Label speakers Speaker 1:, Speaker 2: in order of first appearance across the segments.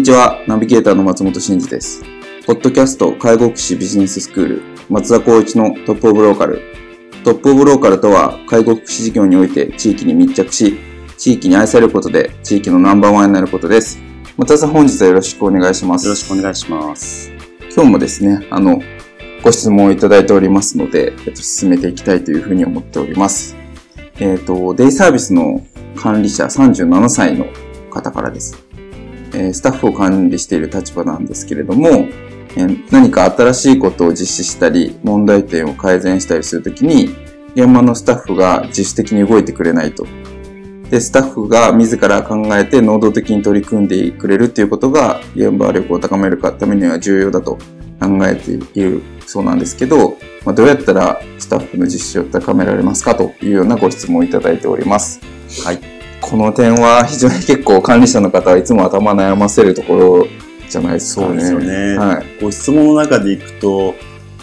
Speaker 1: にちは、ナビゲーターの松本慎二です。ポッドキャスト介護福祉ビジネススクール、松田光一のトップオブローカル。トップオブローカルとは、介護福祉事業において地域に密着し、地域に愛されることで地域のナンバーワンになることです。松田さん本日はよろしくお願いします。
Speaker 2: よろしくお願いします。
Speaker 1: 今日もですね、あの、ご質問をいただいておりますので、えっと、進めていきたいというふうに思っております。えっ、と、デイサービスの管理者37歳の方からです。えスタッフを管理している立場なんですけれども、え何か新しいことを実施したり、問題点を改善したりするときに、現場のスタッフが自主的に動いてくれないと。で、スタッフが自ら考えて能動的に取り組んでくれるっていうことが、現場力を高めるためには重要だと考えているそうなんですけど、まあ、どうやったらスタッフの実施を高められますかというようなご質問をいただいております。
Speaker 2: はい。
Speaker 1: この点は非常に結構管理者の方はいつも頭悩ませるところじゃないですかね。
Speaker 2: そうですよね。はい、ご質問の中でいくと、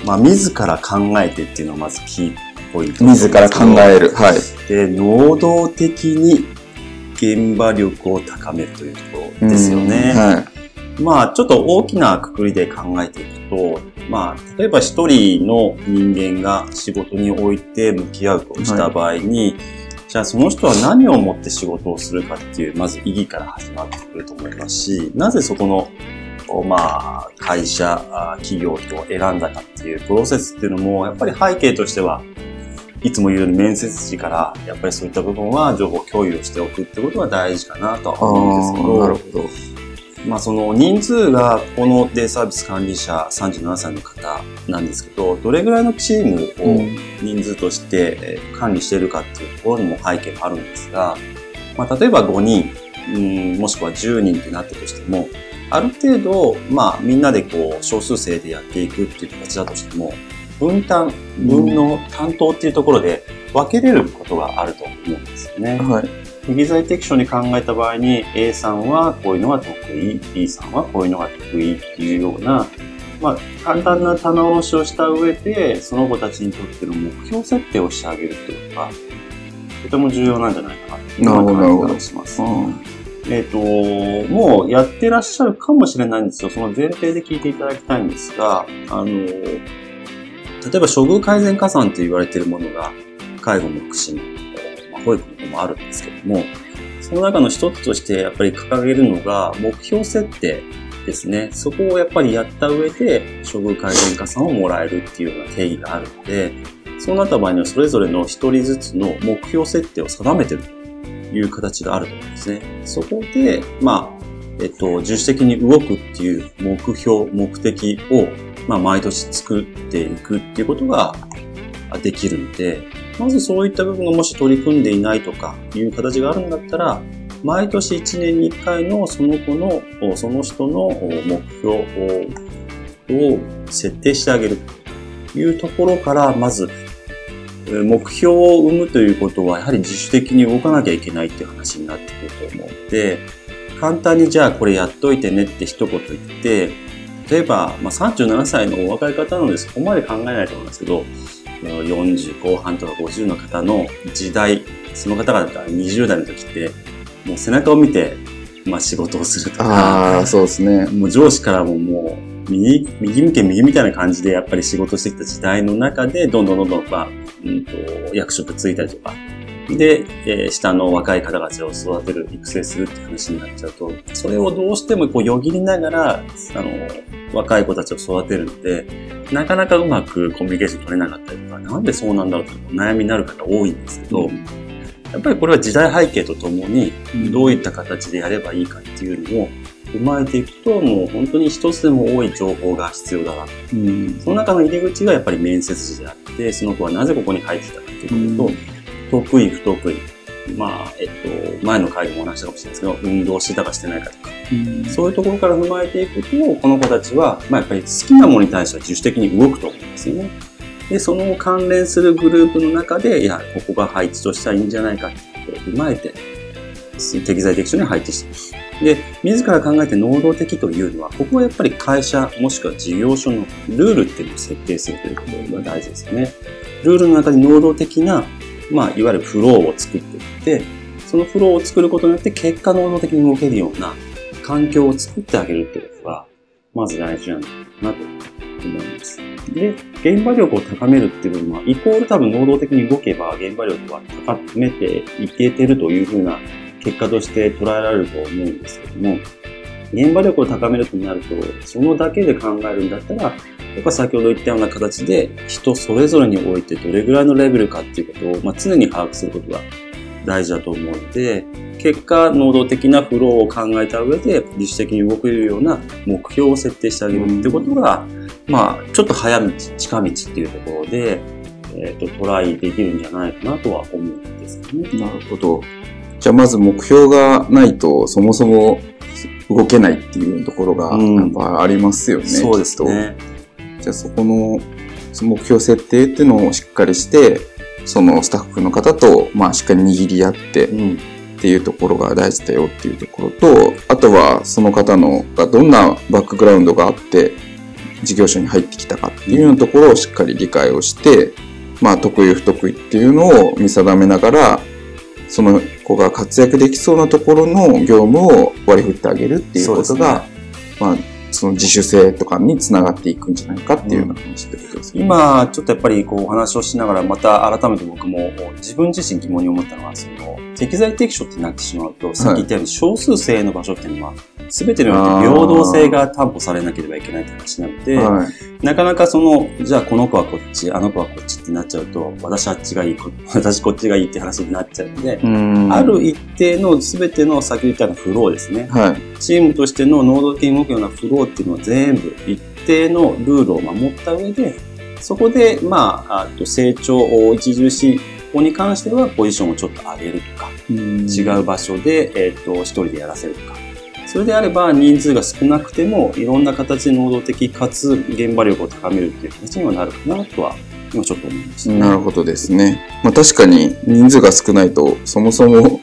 Speaker 2: まあ、自ら考えてっていうのはまずキーポイント
Speaker 1: 自ら考える。はい。
Speaker 2: で、能動的に現場力を高めるというところですよね。はい。まあ、ちょっと大きなくくりで考えていくと、まあ、例えば一人の人間が仕事において向き合うとした場合に、はいじゃあその人は何をもって仕事をするかっていう、まず意義から始まってくると思いますし、なぜそこの、まあ、会社、企業を選んだかっていうプロセスっていうのも、やっぱり背景としては、いつも言うように面接時から、やっぱりそういった部分は情報共有しておくってことが大事かなとは思うんですけど、
Speaker 1: なるほど。
Speaker 2: まあ、その人数がこのデイサービス管理者37歳の方なんですけど、どれぐらいのチームを人数として管理しているかっていうところにも背景もあるんですが、まあ、例えば5人、うん、もしくは10人ってなったとしても、ある程度、まあ、みんなでこう、少数制でやっていくっていう形だとしても、分担、分の担当っていうところで分けれることがあると思うんですよね。はい。適材適所に考えた場合に A さんはこういうのが得意、B さんはこういうのが得意っていうような、まあ、簡単な棚卸しをした上で、その子たちにとっての目標設定をしてあげるっていうことが、とても重要なんじゃないかなっていう感じがします。えっ、ー、と、もうやってらっしゃるかもしれないんですよ。その前提で聞いていただきたいんですが、あの、例えば処遇改善加算と言われているものが、介護の福祉の保育の方もあるんですけども、その中の一つとしてやっぱり掲げるのが目標設定ですね。そこをやっぱりやった上で処遇改善加算をもらえるっていうような定義があるので、そうなった場合にはそれぞれの一人ずつの目標設定を定めてるという形があると思うんですね。そこで、まあ、えっと、自主的に動くっていう目標、目的を、まあ、毎年作っていくっていうことができるので、まずそういった部分がもし取り組んでいないとかいう形があるんだったら、毎年1年に1回のその子の、その人の目標を設定してあげるというところから、まず目標を生むということは、やはり自主的に動かなきゃいけないっていう話になってくると思うので、簡単にじゃあこれやっといてねって一言言って、例えば、まあ、37歳のお若い方なのでそこまで考えないと思いますけど、40後半とか50の方の時代、その方々が20代の時って、もう背中を見て、まあ仕事をするとか、
Speaker 1: あそうですね。
Speaker 2: もう上司からももう、右、右向け右みたいな感じでやっぱり仕事してきた時代の中で、どんどんどんどん、まあ、うんと、役職ついたりとか、で、えー下の若い方たちを育てる、育成するって話になっちゃうと、それをどうしてもこうよぎりながら、あの、若い子たちを育てるので、なかなかうまくコミュニケーション取れなかったりとか、なんでそうなんだろうとお悩みになる方多いんですけど、やっぱりこれは時代背景とともに、どういった形でやればいいかっていうのを踏まえていくと、もう本当に一つでも多い情報が必要だな。
Speaker 1: うん。
Speaker 2: その中の入り口がやっぱり面接時であって、その子はなぜここに入ってきたかっていうことと、得意、不得意。まあ、えっと、前の回でもお話したかもしれないですけど、運動してたかしてないかとか、そういうところから踏まえていくと、この子たちは、まあやっぱり好きなものに対しては自主的に動くと思うんですよね。で、その関連するグループの中で、いや、ここが配置としたらいいんじゃないかってことを踏まえて、適材適所に配置していく。で、自ら考えて能動的というのは、ここはやっぱり会社もしくは事業所のルールっていうのを設定するということが大事ですよね。ルールの中に能動的な、まあ、いわゆるフローを作っていって、そのフローを作ることによって結果能動的に動けるような環境を作ってあげるっていうことが、まず大事なんだなと思います。で、現場力を高めるっていうのは、イコール多分能動的に動けば現場力は高めていけてるというふうな結果として捉えられると思うんですけども、現場力を高めるとなると、そのだけで考えるんだったら、やっぱ先ほど言ったような形で、人それぞれにおいてどれぐらいのレベルかっていうことを、まあ、常に把握することが大事だと思うので、結果、能動的なフローを考えた上で、自主的に動けるような目標を設定してあげるってことが、まあ、ちょっと早道、近道っていうところで、えっ、と、トライできるんじゃないかなとは思うんですよね。
Speaker 1: なるほど。じゃあまず目標がないと、そもそも動けないっていうところが、
Speaker 2: うん
Speaker 1: やっぱありますよね。
Speaker 2: そうですね。
Speaker 1: ゃあそこの、目標設定っていうのをしっかりして、そのスタッフの方と、まあしっかり握り合って
Speaker 2: うん。
Speaker 1: っていうところが大事だよっていうところと、あとはその方のがどんなバックグラウンドがあって、事業所に入ってきたかっていうようなところをしっかり理解をして、まあ得意不得意っていうのを見定めながら、その子が活躍できそうなところの業務を割り振ってあげるっていうことが、まあその自主性とかにつながっていくんじゃないかっていうような話ってことですね。
Speaker 2: 今、ちょっとやっぱりこうお話をしながら、また改めて僕も自分自身疑問に思ったのは、その、適材適所ってなってしまうと、さっき言ったように少数精鋭の場所っていうのは、すべてにおいて平等性が担保されなければいけないって話なので、
Speaker 1: はい。
Speaker 2: なかなかその、じゃあこの子はこっち、あの子はこっちってなっちゃうと、私あっちがいい、こ 私こっちがいいって話になっちゃうので、
Speaker 1: うん
Speaker 2: ある一定のすべての先言ったようなフローですね。
Speaker 1: はい。
Speaker 2: チームとしての能動的に動くようなフローっていうのは全部一定のルールを守った上で、そこで、まあ、あと成長を著しい子に関してはポジションをちょっと上げるとか、違う場所で、えっ、と、一人でやらせるとか。それであれば人数が少なくても、いろんな形で能動的かつ現場力を高めるっていう形にはなるかなとは、今ちょっと思いました、ね。
Speaker 1: なるほどですね。まあ確かに人数が少ないと、そもそも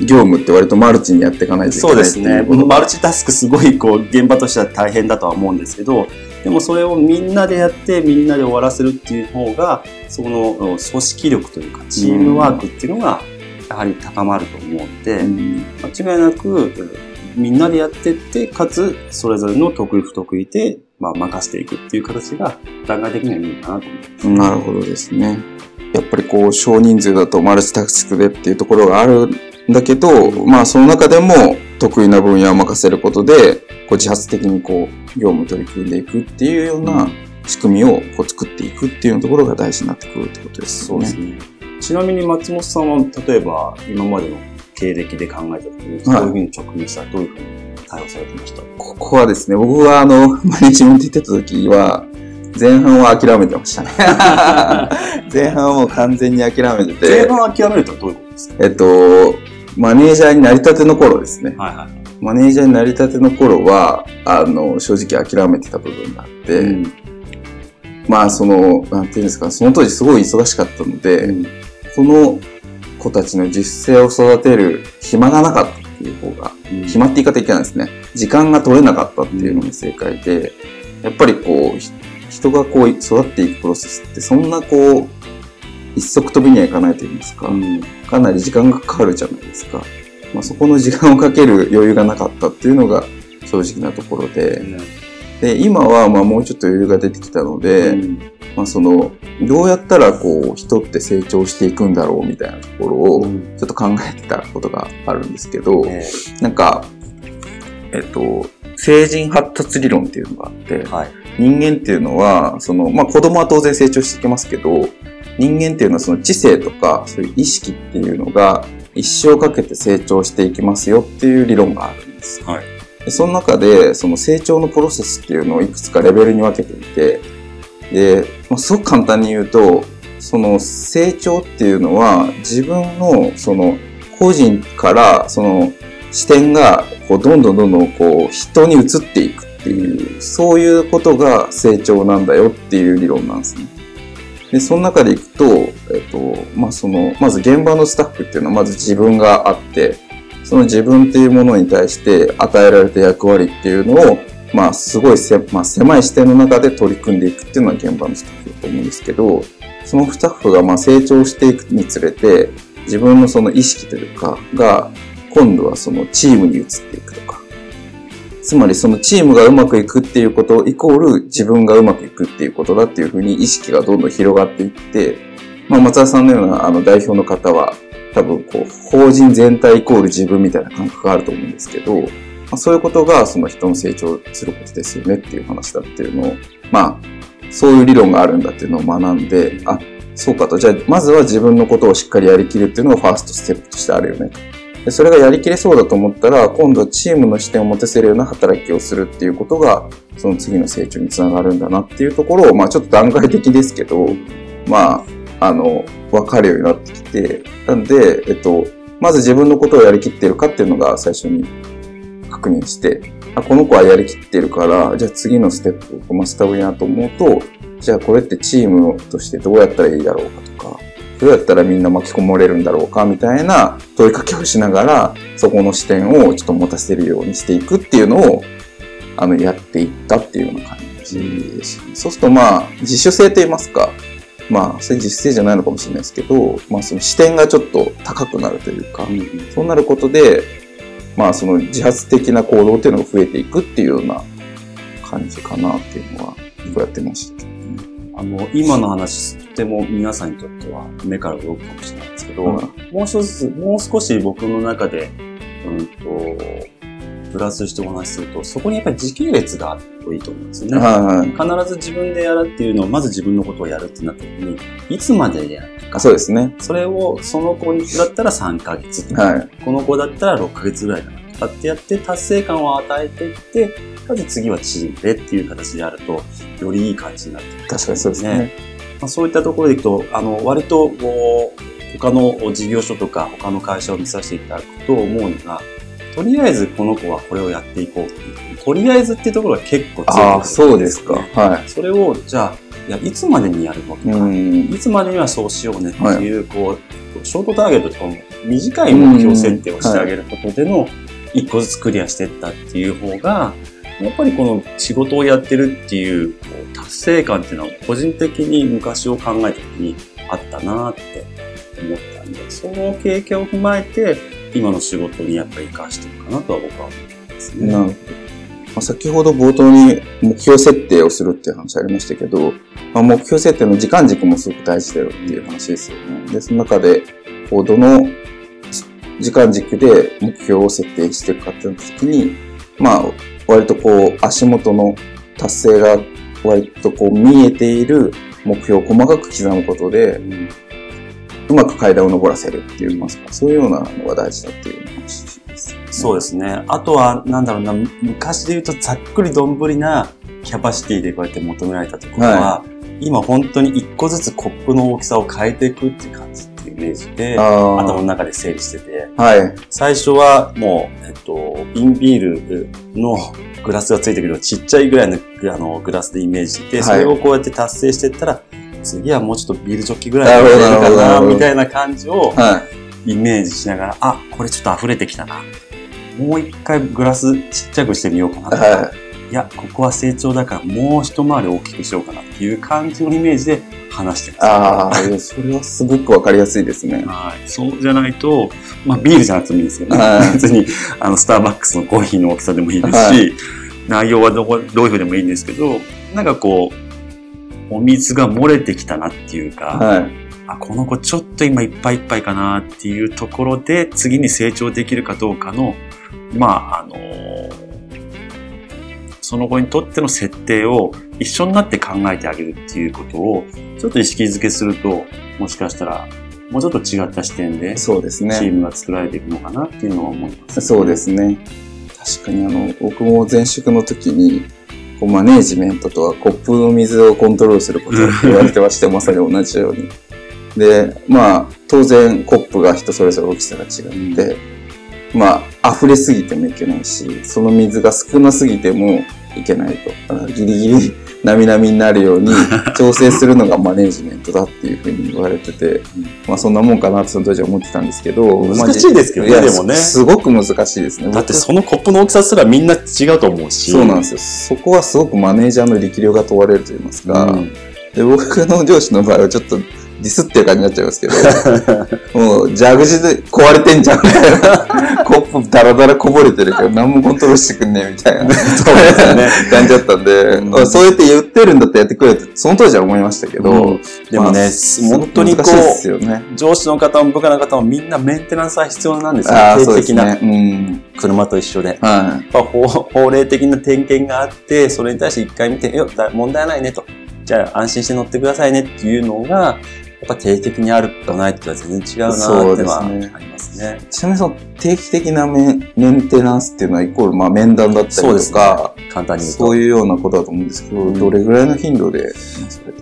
Speaker 1: 業務って割とマルチにやっていかないといけ
Speaker 2: そうです
Speaker 1: ないっていう
Speaker 2: ね。
Speaker 1: ことが
Speaker 2: マルチタスクすごいこう現場としては大変だとは思うんですけど、でもそれをみんなでやってみんなで終わらせるっていう方が、その組織力というかチームワークっていうのがやはり高まると思うので、
Speaker 1: うん
Speaker 2: 間違いなくみんなでやってって、かつそれぞれの得意不得意で、まあ、任せていくっていう形が段階的にはいいのかなと思います。
Speaker 1: なるほどですね。やっぱりこう少人数だとマルチタスクでっていうところがあるんだけど、まあその中でも得意な分野を任せることで、こう自発的にこう業務取り組んでいくっていうような仕組みをこう作っていくっていうところが大事になってくるってことですよね。
Speaker 2: ね。ちなみに松本さんは、例えば今までの経歴で考えた時に、どういうふうに直面したらどういうふうに対応されてました？
Speaker 1: ここはですね、僕はあの、マネジメント行ってた時は、前半は諦めてましたね。前半はもう完全に諦めてて、
Speaker 2: 前半諦めるとはどういうことですか？
Speaker 1: えっと、マネージャーになりたての頃ですね。
Speaker 2: はいはい。
Speaker 1: マネージャーになりたての頃は、あの、正直諦めてた部分があって、
Speaker 2: うん。
Speaker 1: まあ、その、なんていうんですか、その当時すごい忙しかったので、
Speaker 2: うん。
Speaker 1: この子たちの実践を育てる暇がなかったっていう方が、暇って言い方いけないですね。時間が取れなかったっていうのが正解で、やっぱりこう、ひ人がこう育っていくプロセスってそんなこう、一足飛びにはいかないと言いますか、
Speaker 2: うん。
Speaker 1: かなり時間がかかるじゃないですか。まあ、そこの時間をかける余裕がなかったっていうのが正直なところで、で、今はまあもうちょっと余裕が出てきたので、
Speaker 2: うん
Speaker 1: まあその、どうやったらこう、人って成長していくんだろうみたいなところを、ちょっと考えてたことがあるんですけど、
Speaker 2: え
Speaker 1: なんか、えっと、成人発達理論っていうのがあって、
Speaker 2: ーはい。
Speaker 1: 人間っていうのは、その、まあ子供は当然成長していきますけど、人間っていうのはその知性とか、そういう意識っていうのが一生かけて成長していきますよっていう理論があるんです。
Speaker 2: はい。
Speaker 1: でその中で、その成長のプロセスっていうのをいくつかレベルに分けていて、で、まあ、すごく簡単に言うと、その成長っていうのは自分のその個人からその視点がこうどんどんどんどんこう人に移っていくっていう、そういうことが成長なんだよっていう理論なんですね。で、その中でいくと、えっと、まあ、その、まず現場のスタッフっていうのはまず自分があって、その自分っていうものに対して与えられた役割っていうのを、まあ、すごいせ、まあ、狭い視点の中で取り組んでいくっていうのは現場のスタッフだと思うんですけど、そのスタッフがまあ成長していくにつれて、自分のその意識というか、が、今度はそのチームに移っていくとか、つまりそのチームがうまくいくっていうことイコール自分がうまくいくっていうことだっていうふうに意識がどんどん広がっていって、まあ松田さんのようなあの代表の方は多分こう法人全体イコール自分みたいな感覚があると思うんですけど、まあ、そういうことがその人の成長することですよねっていう話だっていうのを、まあそういう理論があるんだっていうのを学んで、あ、そうかと。じゃあまずは自分のことをしっかりやりきるっていうのがファーストステップとしてあるよねと。でそれがやりきれそうだと思ったら、今度チームの視点を持たせるような働きをするっていうことが、その次の成長につながるんだなっていうところを、まあちょっと段階的ですけど、まあ、あの、わかるようになってきて、なんで、えっと、まず自分のことをやりきってるかっていうのが最初に確認して、あ、この子はやりきってるから、じゃあ次のステップを踏ませた方がいいなと思うと、じゃあこれってチームとしてどうやったらいいだろうかとか、どうやったらみんな巻き込まれるんだろうかみたいな問いかけをしながら、そこの視点をちょっと持たせるようにしていくっていうのを、あの、やっていったっていうような感じです。そうするとまあ、自主性と言いますか、まあ、それ実性じゃないのかもしれないですけど、まあその視点がちょっと高くなるというか、
Speaker 2: うんうん
Speaker 1: そうなることで、まあその自発的な行動っていうのが増えていくっていうような感じかなっていうのは、こうやってました。
Speaker 2: あの、今の話、とても皆さんにとっては目から動くかもしれないですけど、
Speaker 1: うん
Speaker 2: もう一つ、もう少し僕の中で、うんと、プラスしてお話しすると、そこにやっぱり時系列があるといいと思うんですよね。
Speaker 1: はいはい。
Speaker 2: 必ず自分でやるっていうのを、まず自分のことをやるってなった時に、いつまでやる
Speaker 1: あそうですね。
Speaker 2: それを、その子だったら3ヶ月
Speaker 1: はい。
Speaker 2: この子だったら6ヶ月ぐらいだなとかってやって達成感を与えていって、かつ次はチームでっていう形でやると、よりいい感じになってくる。
Speaker 1: 確かにそうですね。
Speaker 2: まあ、そういったところでいくと、あの、割と、こう、他の事業所とか他の会社を見させていただくと思うのが、とりあえずこの子はこれをやっていこうっていう。とりあえずっていうところが結構強く
Speaker 1: ああ、そうですか。は
Speaker 2: それを、じゃあ、いや、いつまでにやるのと
Speaker 1: い。
Speaker 2: か、
Speaker 1: うん。
Speaker 2: いつまでにはそうしようねっていう、こう、ショートターゲットとかも短い目標設定をしてあげることでの、一個ずつクリアしていったっていう方が、やっぱりこの仕事をやってるっていうこう達成感っていうのは個人的に昔を考えた時にあったなって思ったんで、その経験を踏まえて、今の仕事にやっぱり活かしてるかなとは僕は思いますね。
Speaker 1: なるほど。まあ、先ほど冒頭に目標設定をするっていう話ありましたけど、まあ、目標設定の時間軸もすごく大事だよっていう話ですよね。で、その中で、こう、どの時間軸で目標を設定していくかっていう時に、まあ、割とこう、足元の達成が割とこう見えている目標を細かく刻むことで、
Speaker 2: うん
Speaker 1: うまく階段を登らせるっていう、ますか、そういうようなのが大事だっていう話です、
Speaker 2: そうですね。あとは、なんだろうな、昔で言うとざっくりどんぶりなキャパシティでこうやって求められたところは、今本当に一個ずつコップの大きさを変えていくっていう感じっていうイメージで、
Speaker 1: あ
Speaker 2: 頭の中で整理してて、
Speaker 1: あ。はい。
Speaker 2: 最初はもう、えっと、瓶ビールのグラスがついてくるちっちゃいぐらいのグあのグラスでイメージして、それをこうやって達成していったら、次はもうちょっとビールジョッキぐらい
Speaker 1: なるほど
Speaker 2: 入れるかな、みたいな感じを
Speaker 1: はい。
Speaker 2: イメージしながら、あ、これちょっと溢れてきたな。もう一回グラスちっちゃくしてみようかなとか、
Speaker 1: はい
Speaker 2: や、ここは成長だからもう一回り大きくしようかなっていう感じのイメージで話して
Speaker 1: い。
Speaker 2: ます。
Speaker 1: ああ、それはすごくわかりやすいですね。
Speaker 2: はい。そうじゃないと、まあビールじゃなくてもいいんですけどね。
Speaker 1: はい
Speaker 2: 別に、あの、スターバックスのコーヒーの大きさでもいいですし、
Speaker 1: はい
Speaker 2: 内容はどこ、どういうふうでもいいんですけど、なんかこう、お水が漏れてきたなっていうか、
Speaker 1: はい。
Speaker 2: あ、この子ちょっと今いっぱいいっぱいかなっていうところで、次に成長できるかどうかの、まあ、あのその子にとっての設定を一緒になって考えてあげるっていうことを、ちょっと意識づけすると、もしかしたら、もうちょっと違った視点で、チ
Speaker 1: そうですね。
Speaker 2: ームが作られていくのかなっていうのは思います、
Speaker 1: そうで。すね。確かにあの、僕も前職の時に、こうマネージメントとはコップの水をコントロールすることって 言われてまして、まさに同じように。で、まあ、当然コップが人それぞれ大きさが違って、まあ、溢れすぎてもいけないし、その水が少なすぎてもいけないと。ギリギリなみなみになるように 調整するのがマネージメントだっていうふうに言われてて、まあそんなもんかなってその当時は思ってたんですけど、
Speaker 2: 難しいですけどね
Speaker 1: まあ
Speaker 2: でもね
Speaker 1: すすごく難しいですね。
Speaker 2: だってそのコップの大きさすらみんな違うと思うし。
Speaker 1: そうなんですよ。そこはすごくマネージャーの力量が問われると言いますか、
Speaker 2: うん
Speaker 1: で僕の上司の場合はちょっとディスってる感じになっちゃいますけど、もう蛇口で壊れてんじゃんみたいな、コップダラダラこぼれてるけど何もコントロールしてくんねえみたいな
Speaker 2: そうですよね。
Speaker 1: 感じだったんで、
Speaker 2: うん
Speaker 1: あそうやって言ってるんだったらやってくれって、その当時は思いましたけど、
Speaker 2: うんでもね、
Speaker 1: まあ
Speaker 2: 本当にこう、
Speaker 1: よね。
Speaker 2: 上司の方も部下の方もみんなメンテナンスは必要なんですよ。
Speaker 1: ああ、
Speaker 2: 定期的な。
Speaker 1: うん。
Speaker 2: 車と一緒で。
Speaker 1: は
Speaker 2: やっぱ法法令的な点検があって、それに対して一回見て、よ、だ問題ないねと。じゃあ安心して乗ってくださいねっていうのが、ぱ定期的にあるとないとは全然違うなってはありますね。
Speaker 1: い。ちなみにその定期的なメンメンテナンスっていうのはイコール、まあ面談だったりと
Speaker 2: そうですね
Speaker 1: か、
Speaker 2: 簡単に言うと。
Speaker 1: そういうようなことだと思うんですけど、どれぐらいの頻度で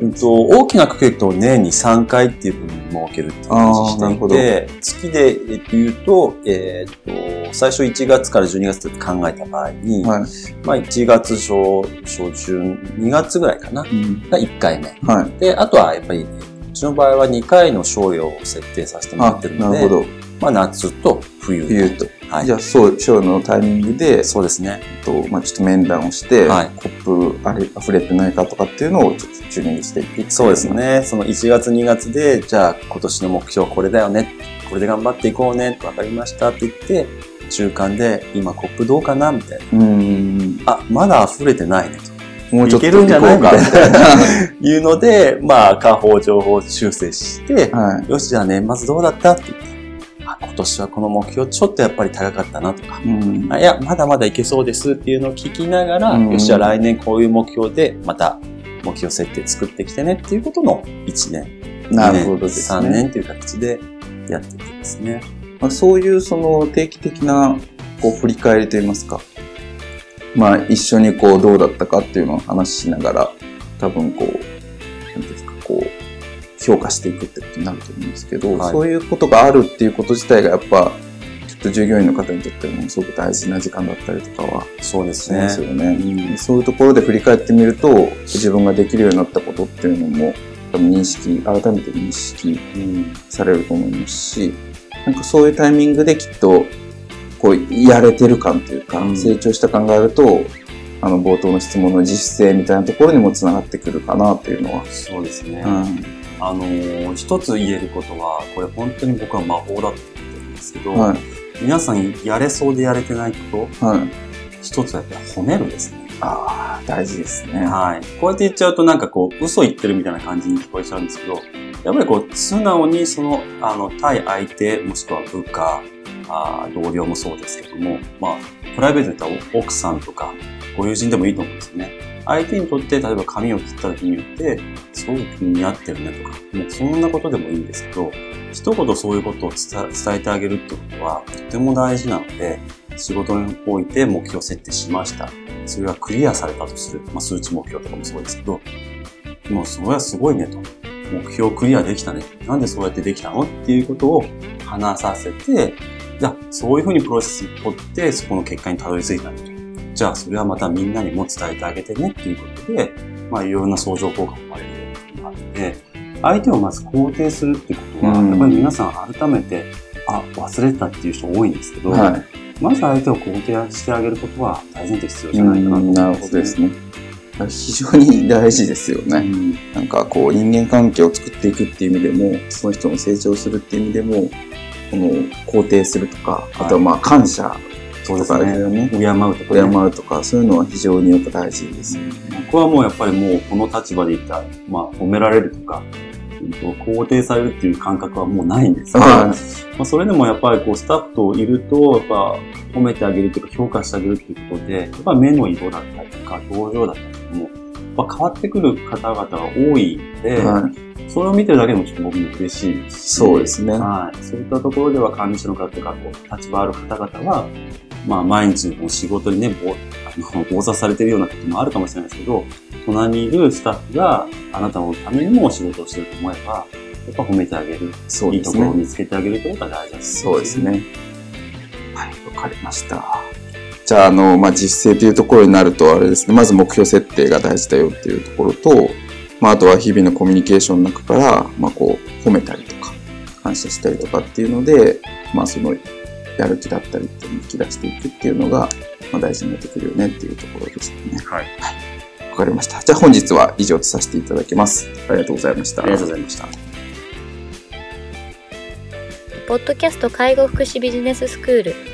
Speaker 2: うんと、大きな区切ると年に3回っていうふうに設けるっていう話をしていて、月でえっと言うと、えーっと、最初1月から12月って考えた場合に、
Speaker 1: はい。
Speaker 2: まあ1月初初旬、2月ぐらいかな、
Speaker 1: うん。
Speaker 2: が1回目。
Speaker 1: はい。
Speaker 2: で、あとはやっぱり、うちの場合は2回の賞与を設定させてもら
Speaker 1: あ
Speaker 2: ってる、ので、
Speaker 1: なるほど。
Speaker 2: まあ夏と冬と。
Speaker 1: 冬と。
Speaker 2: はい
Speaker 1: じゃあ、そう、ショーのタイミングで、
Speaker 2: そうですね。
Speaker 1: と、まあちょっと面談をして、
Speaker 2: はい
Speaker 1: コップあれ溢れてないかとかっていうのをちょっとチューニングしていくってい
Speaker 2: そうです。ね。その1月2月で、じゃあ今年の目標これだよね。これで頑張っていこうね。わかりましたって言って、中間で今コップどうかなみたいな。
Speaker 1: うん。
Speaker 2: あ、まだ溢れてないね。
Speaker 1: もうちょっと
Speaker 2: いけるんじゃない
Speaker 1: かみたいな。
Speaker 2: というので、まあ、下方情報修正して、
Speaker 1: はい。
Speaker 2: よし、じゃあ年末どうだった？って言って、あ、今年はこの目標ちょっとやっぱり高かったなとか、
Speaker 1: うん。
Speaker 2: あいや、まだまだいけそうですっていうのを聞きながら、
Speaker 1: うん
Speaker 2: よし、じゃあ来年こういう目標で、また目標設定作ってきてねっていうことの1年、
Speaker 1: なるほどです
Speaker 2: 3
Speaker 1: ね。
Speaker 2: 年という形でやっていってですね。
Speaker 1: まあ、そういうその定期的なこう振り返りといいますか、まあ一緒にこうどうだったかっていうのを話しながら、多分こう、なんていうんですか、こう、評価していくってことになると思うんですけど、
Speaker 2: はい。
Speaker 1: そういうことがあるっていうこと自体がやっぱ、ちょっと従業員の方にとってもすごく大事な時間だったりとかは
Speaker 2: そうです
Speaker 1: しますよね。
Speaker 2: うん。
Speaker 1: そういうところで振り返ってみると、自分ができるようになったことっていうのも、多分認識、改めて認識
Speaker 2: うん。
Speaker 1: されると思いますし、なんかそういうタイミングできっと、こう、やれてる感というか、
Speaker 2: うん
Speaker 1: 成長した感があると、あの、冒頭の質問の自主性みたいなところにもつながってくるかなっていうのは。
Speaker 2: そうですね。
Speaker 1: うん
Speaker 2: あのー一つ言えることは、これ本当に僕は魔法だと思ってるんですけど、
Speaker 1: はい。
Speaker 2: 皆さんやれそうでやれてないこと、
Speaker 1: はい。
Speaker 2: 一つはやっぱり褒めるですね。
Speaker 1: ああ、大事ですね。
Speaker 2: はい。こうやって言っちゃうとなんかこう、嘘言ってるみたいな感じに聞こえちゃうんですけど、やっぱりこう、素直にその、あの、対相手、もしくは部下、あー同僚もそうですけども、まあ、プライベートで言ったら奥さんとか、ご友人でもいいと思うんですよね。相手にとって、例えば髪を切った時によって、すごく似合ってるねとか、もうそんなことでもいいんですけど、一言そういうことを伝え伝えてあげるってことは、とても大事なので、仕事において目標設定しました。それがクリアされたとする。まあ、数値目標とかもそうですけど、もうそれはすごいねと。目標クリアできたね。なんでそうやってできたの？っていうことを話させて、じゃあ、そういうふうにプロセスを取って、そこの結果にたどり着いたんだと。じゃあ、それはまたみんなにも伝えてあげてねっていうことで、まあ、いろいろな相乗効果も生まれるようになるので、相手をまず肯定するっていうことは、
Speaker 1: うん
Speaker 2: やっぱり皆さん改めて、あ、忘れてたっていう人多いんですけど、
Speaker 1: はい。
Speaker 2: まず相手を肯定してあげることは大前提必要じゃないかなと思います、
Speaker 1: ほどですね。非常に大事ですよね。
Speaker 2: うん
Speaker 1: なんかこう人間関係を作っていくっていう意味でも、その人の成長するっていう意味でも、この肯定するとか、あとはまあ感謝とかあれだよね。
Speaker 2: 敬うとか、
Speaker 1: 敬
Speaker 2: ね。
Speaker 1: うとか、そういうのは非常にやっぱ大事ですよね。
Speaker 2: 僕はもうやっぱりもうこの立場でいったら、まあ褒められるとか、肯定されるっていう感覚はもうないんですけど、
Speaker 1: はい
Speaker 2: まあ、それでもやっぱりこうスタッフといると、やっぱ褒めてあげるというか評価してあげるっていうことで、やっぱ目の色だったりとか表情だったりとかも、ぱ変わってくる方々が多いので、
Speaker 1: はい。
Speaker 2: それを見てるだけでもちょっと僕も嬉しいですし
Speaker 1: そうですね。
Speaker 2: はい。そういったところでは管理者の方とか、こう、立場ある方々は、まあ、毎日の仕事にね、ぼあの、暴殺されてるようなこともあるかもしれないですけど、隣にいるスタッフがあなたのためにもお仕事をしてると思えば、やっぱ褒めてあげる。いいと
Speaker 1: そうですね。
Speaker 2: ころを見つけてあげることが大事です。
Speaker 1: そうです。ね。はい、わかりました。じゃあ、あの、まあ、実践というところになると、あれですね、まず目標設定が大事だよっていうところと、まあ、あとは日々のコミュニケーションの中から、まあ、こう、褒めたりとか、感謝したりとかっていうので、まあ、その、やる気だったりっていうのを引き出していくっていうのが、まあ、大事になってくるよねっていうところでしたね。
Speaker 2: はい。
Speaker 1: わかりました。じゃあ本日は以上とさせていただきます。ありがとうございました。
Speaker 2: ありがとうございました。
Speaker 3: ポッドキャスト介護福祉ビジネススクール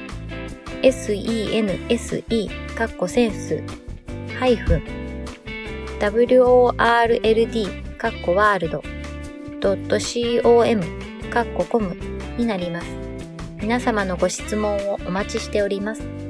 Speaker 3: sense かっこセンスハイフン world かっこワールド .com かっこコムになります。皆様のご質問をお待ちしております。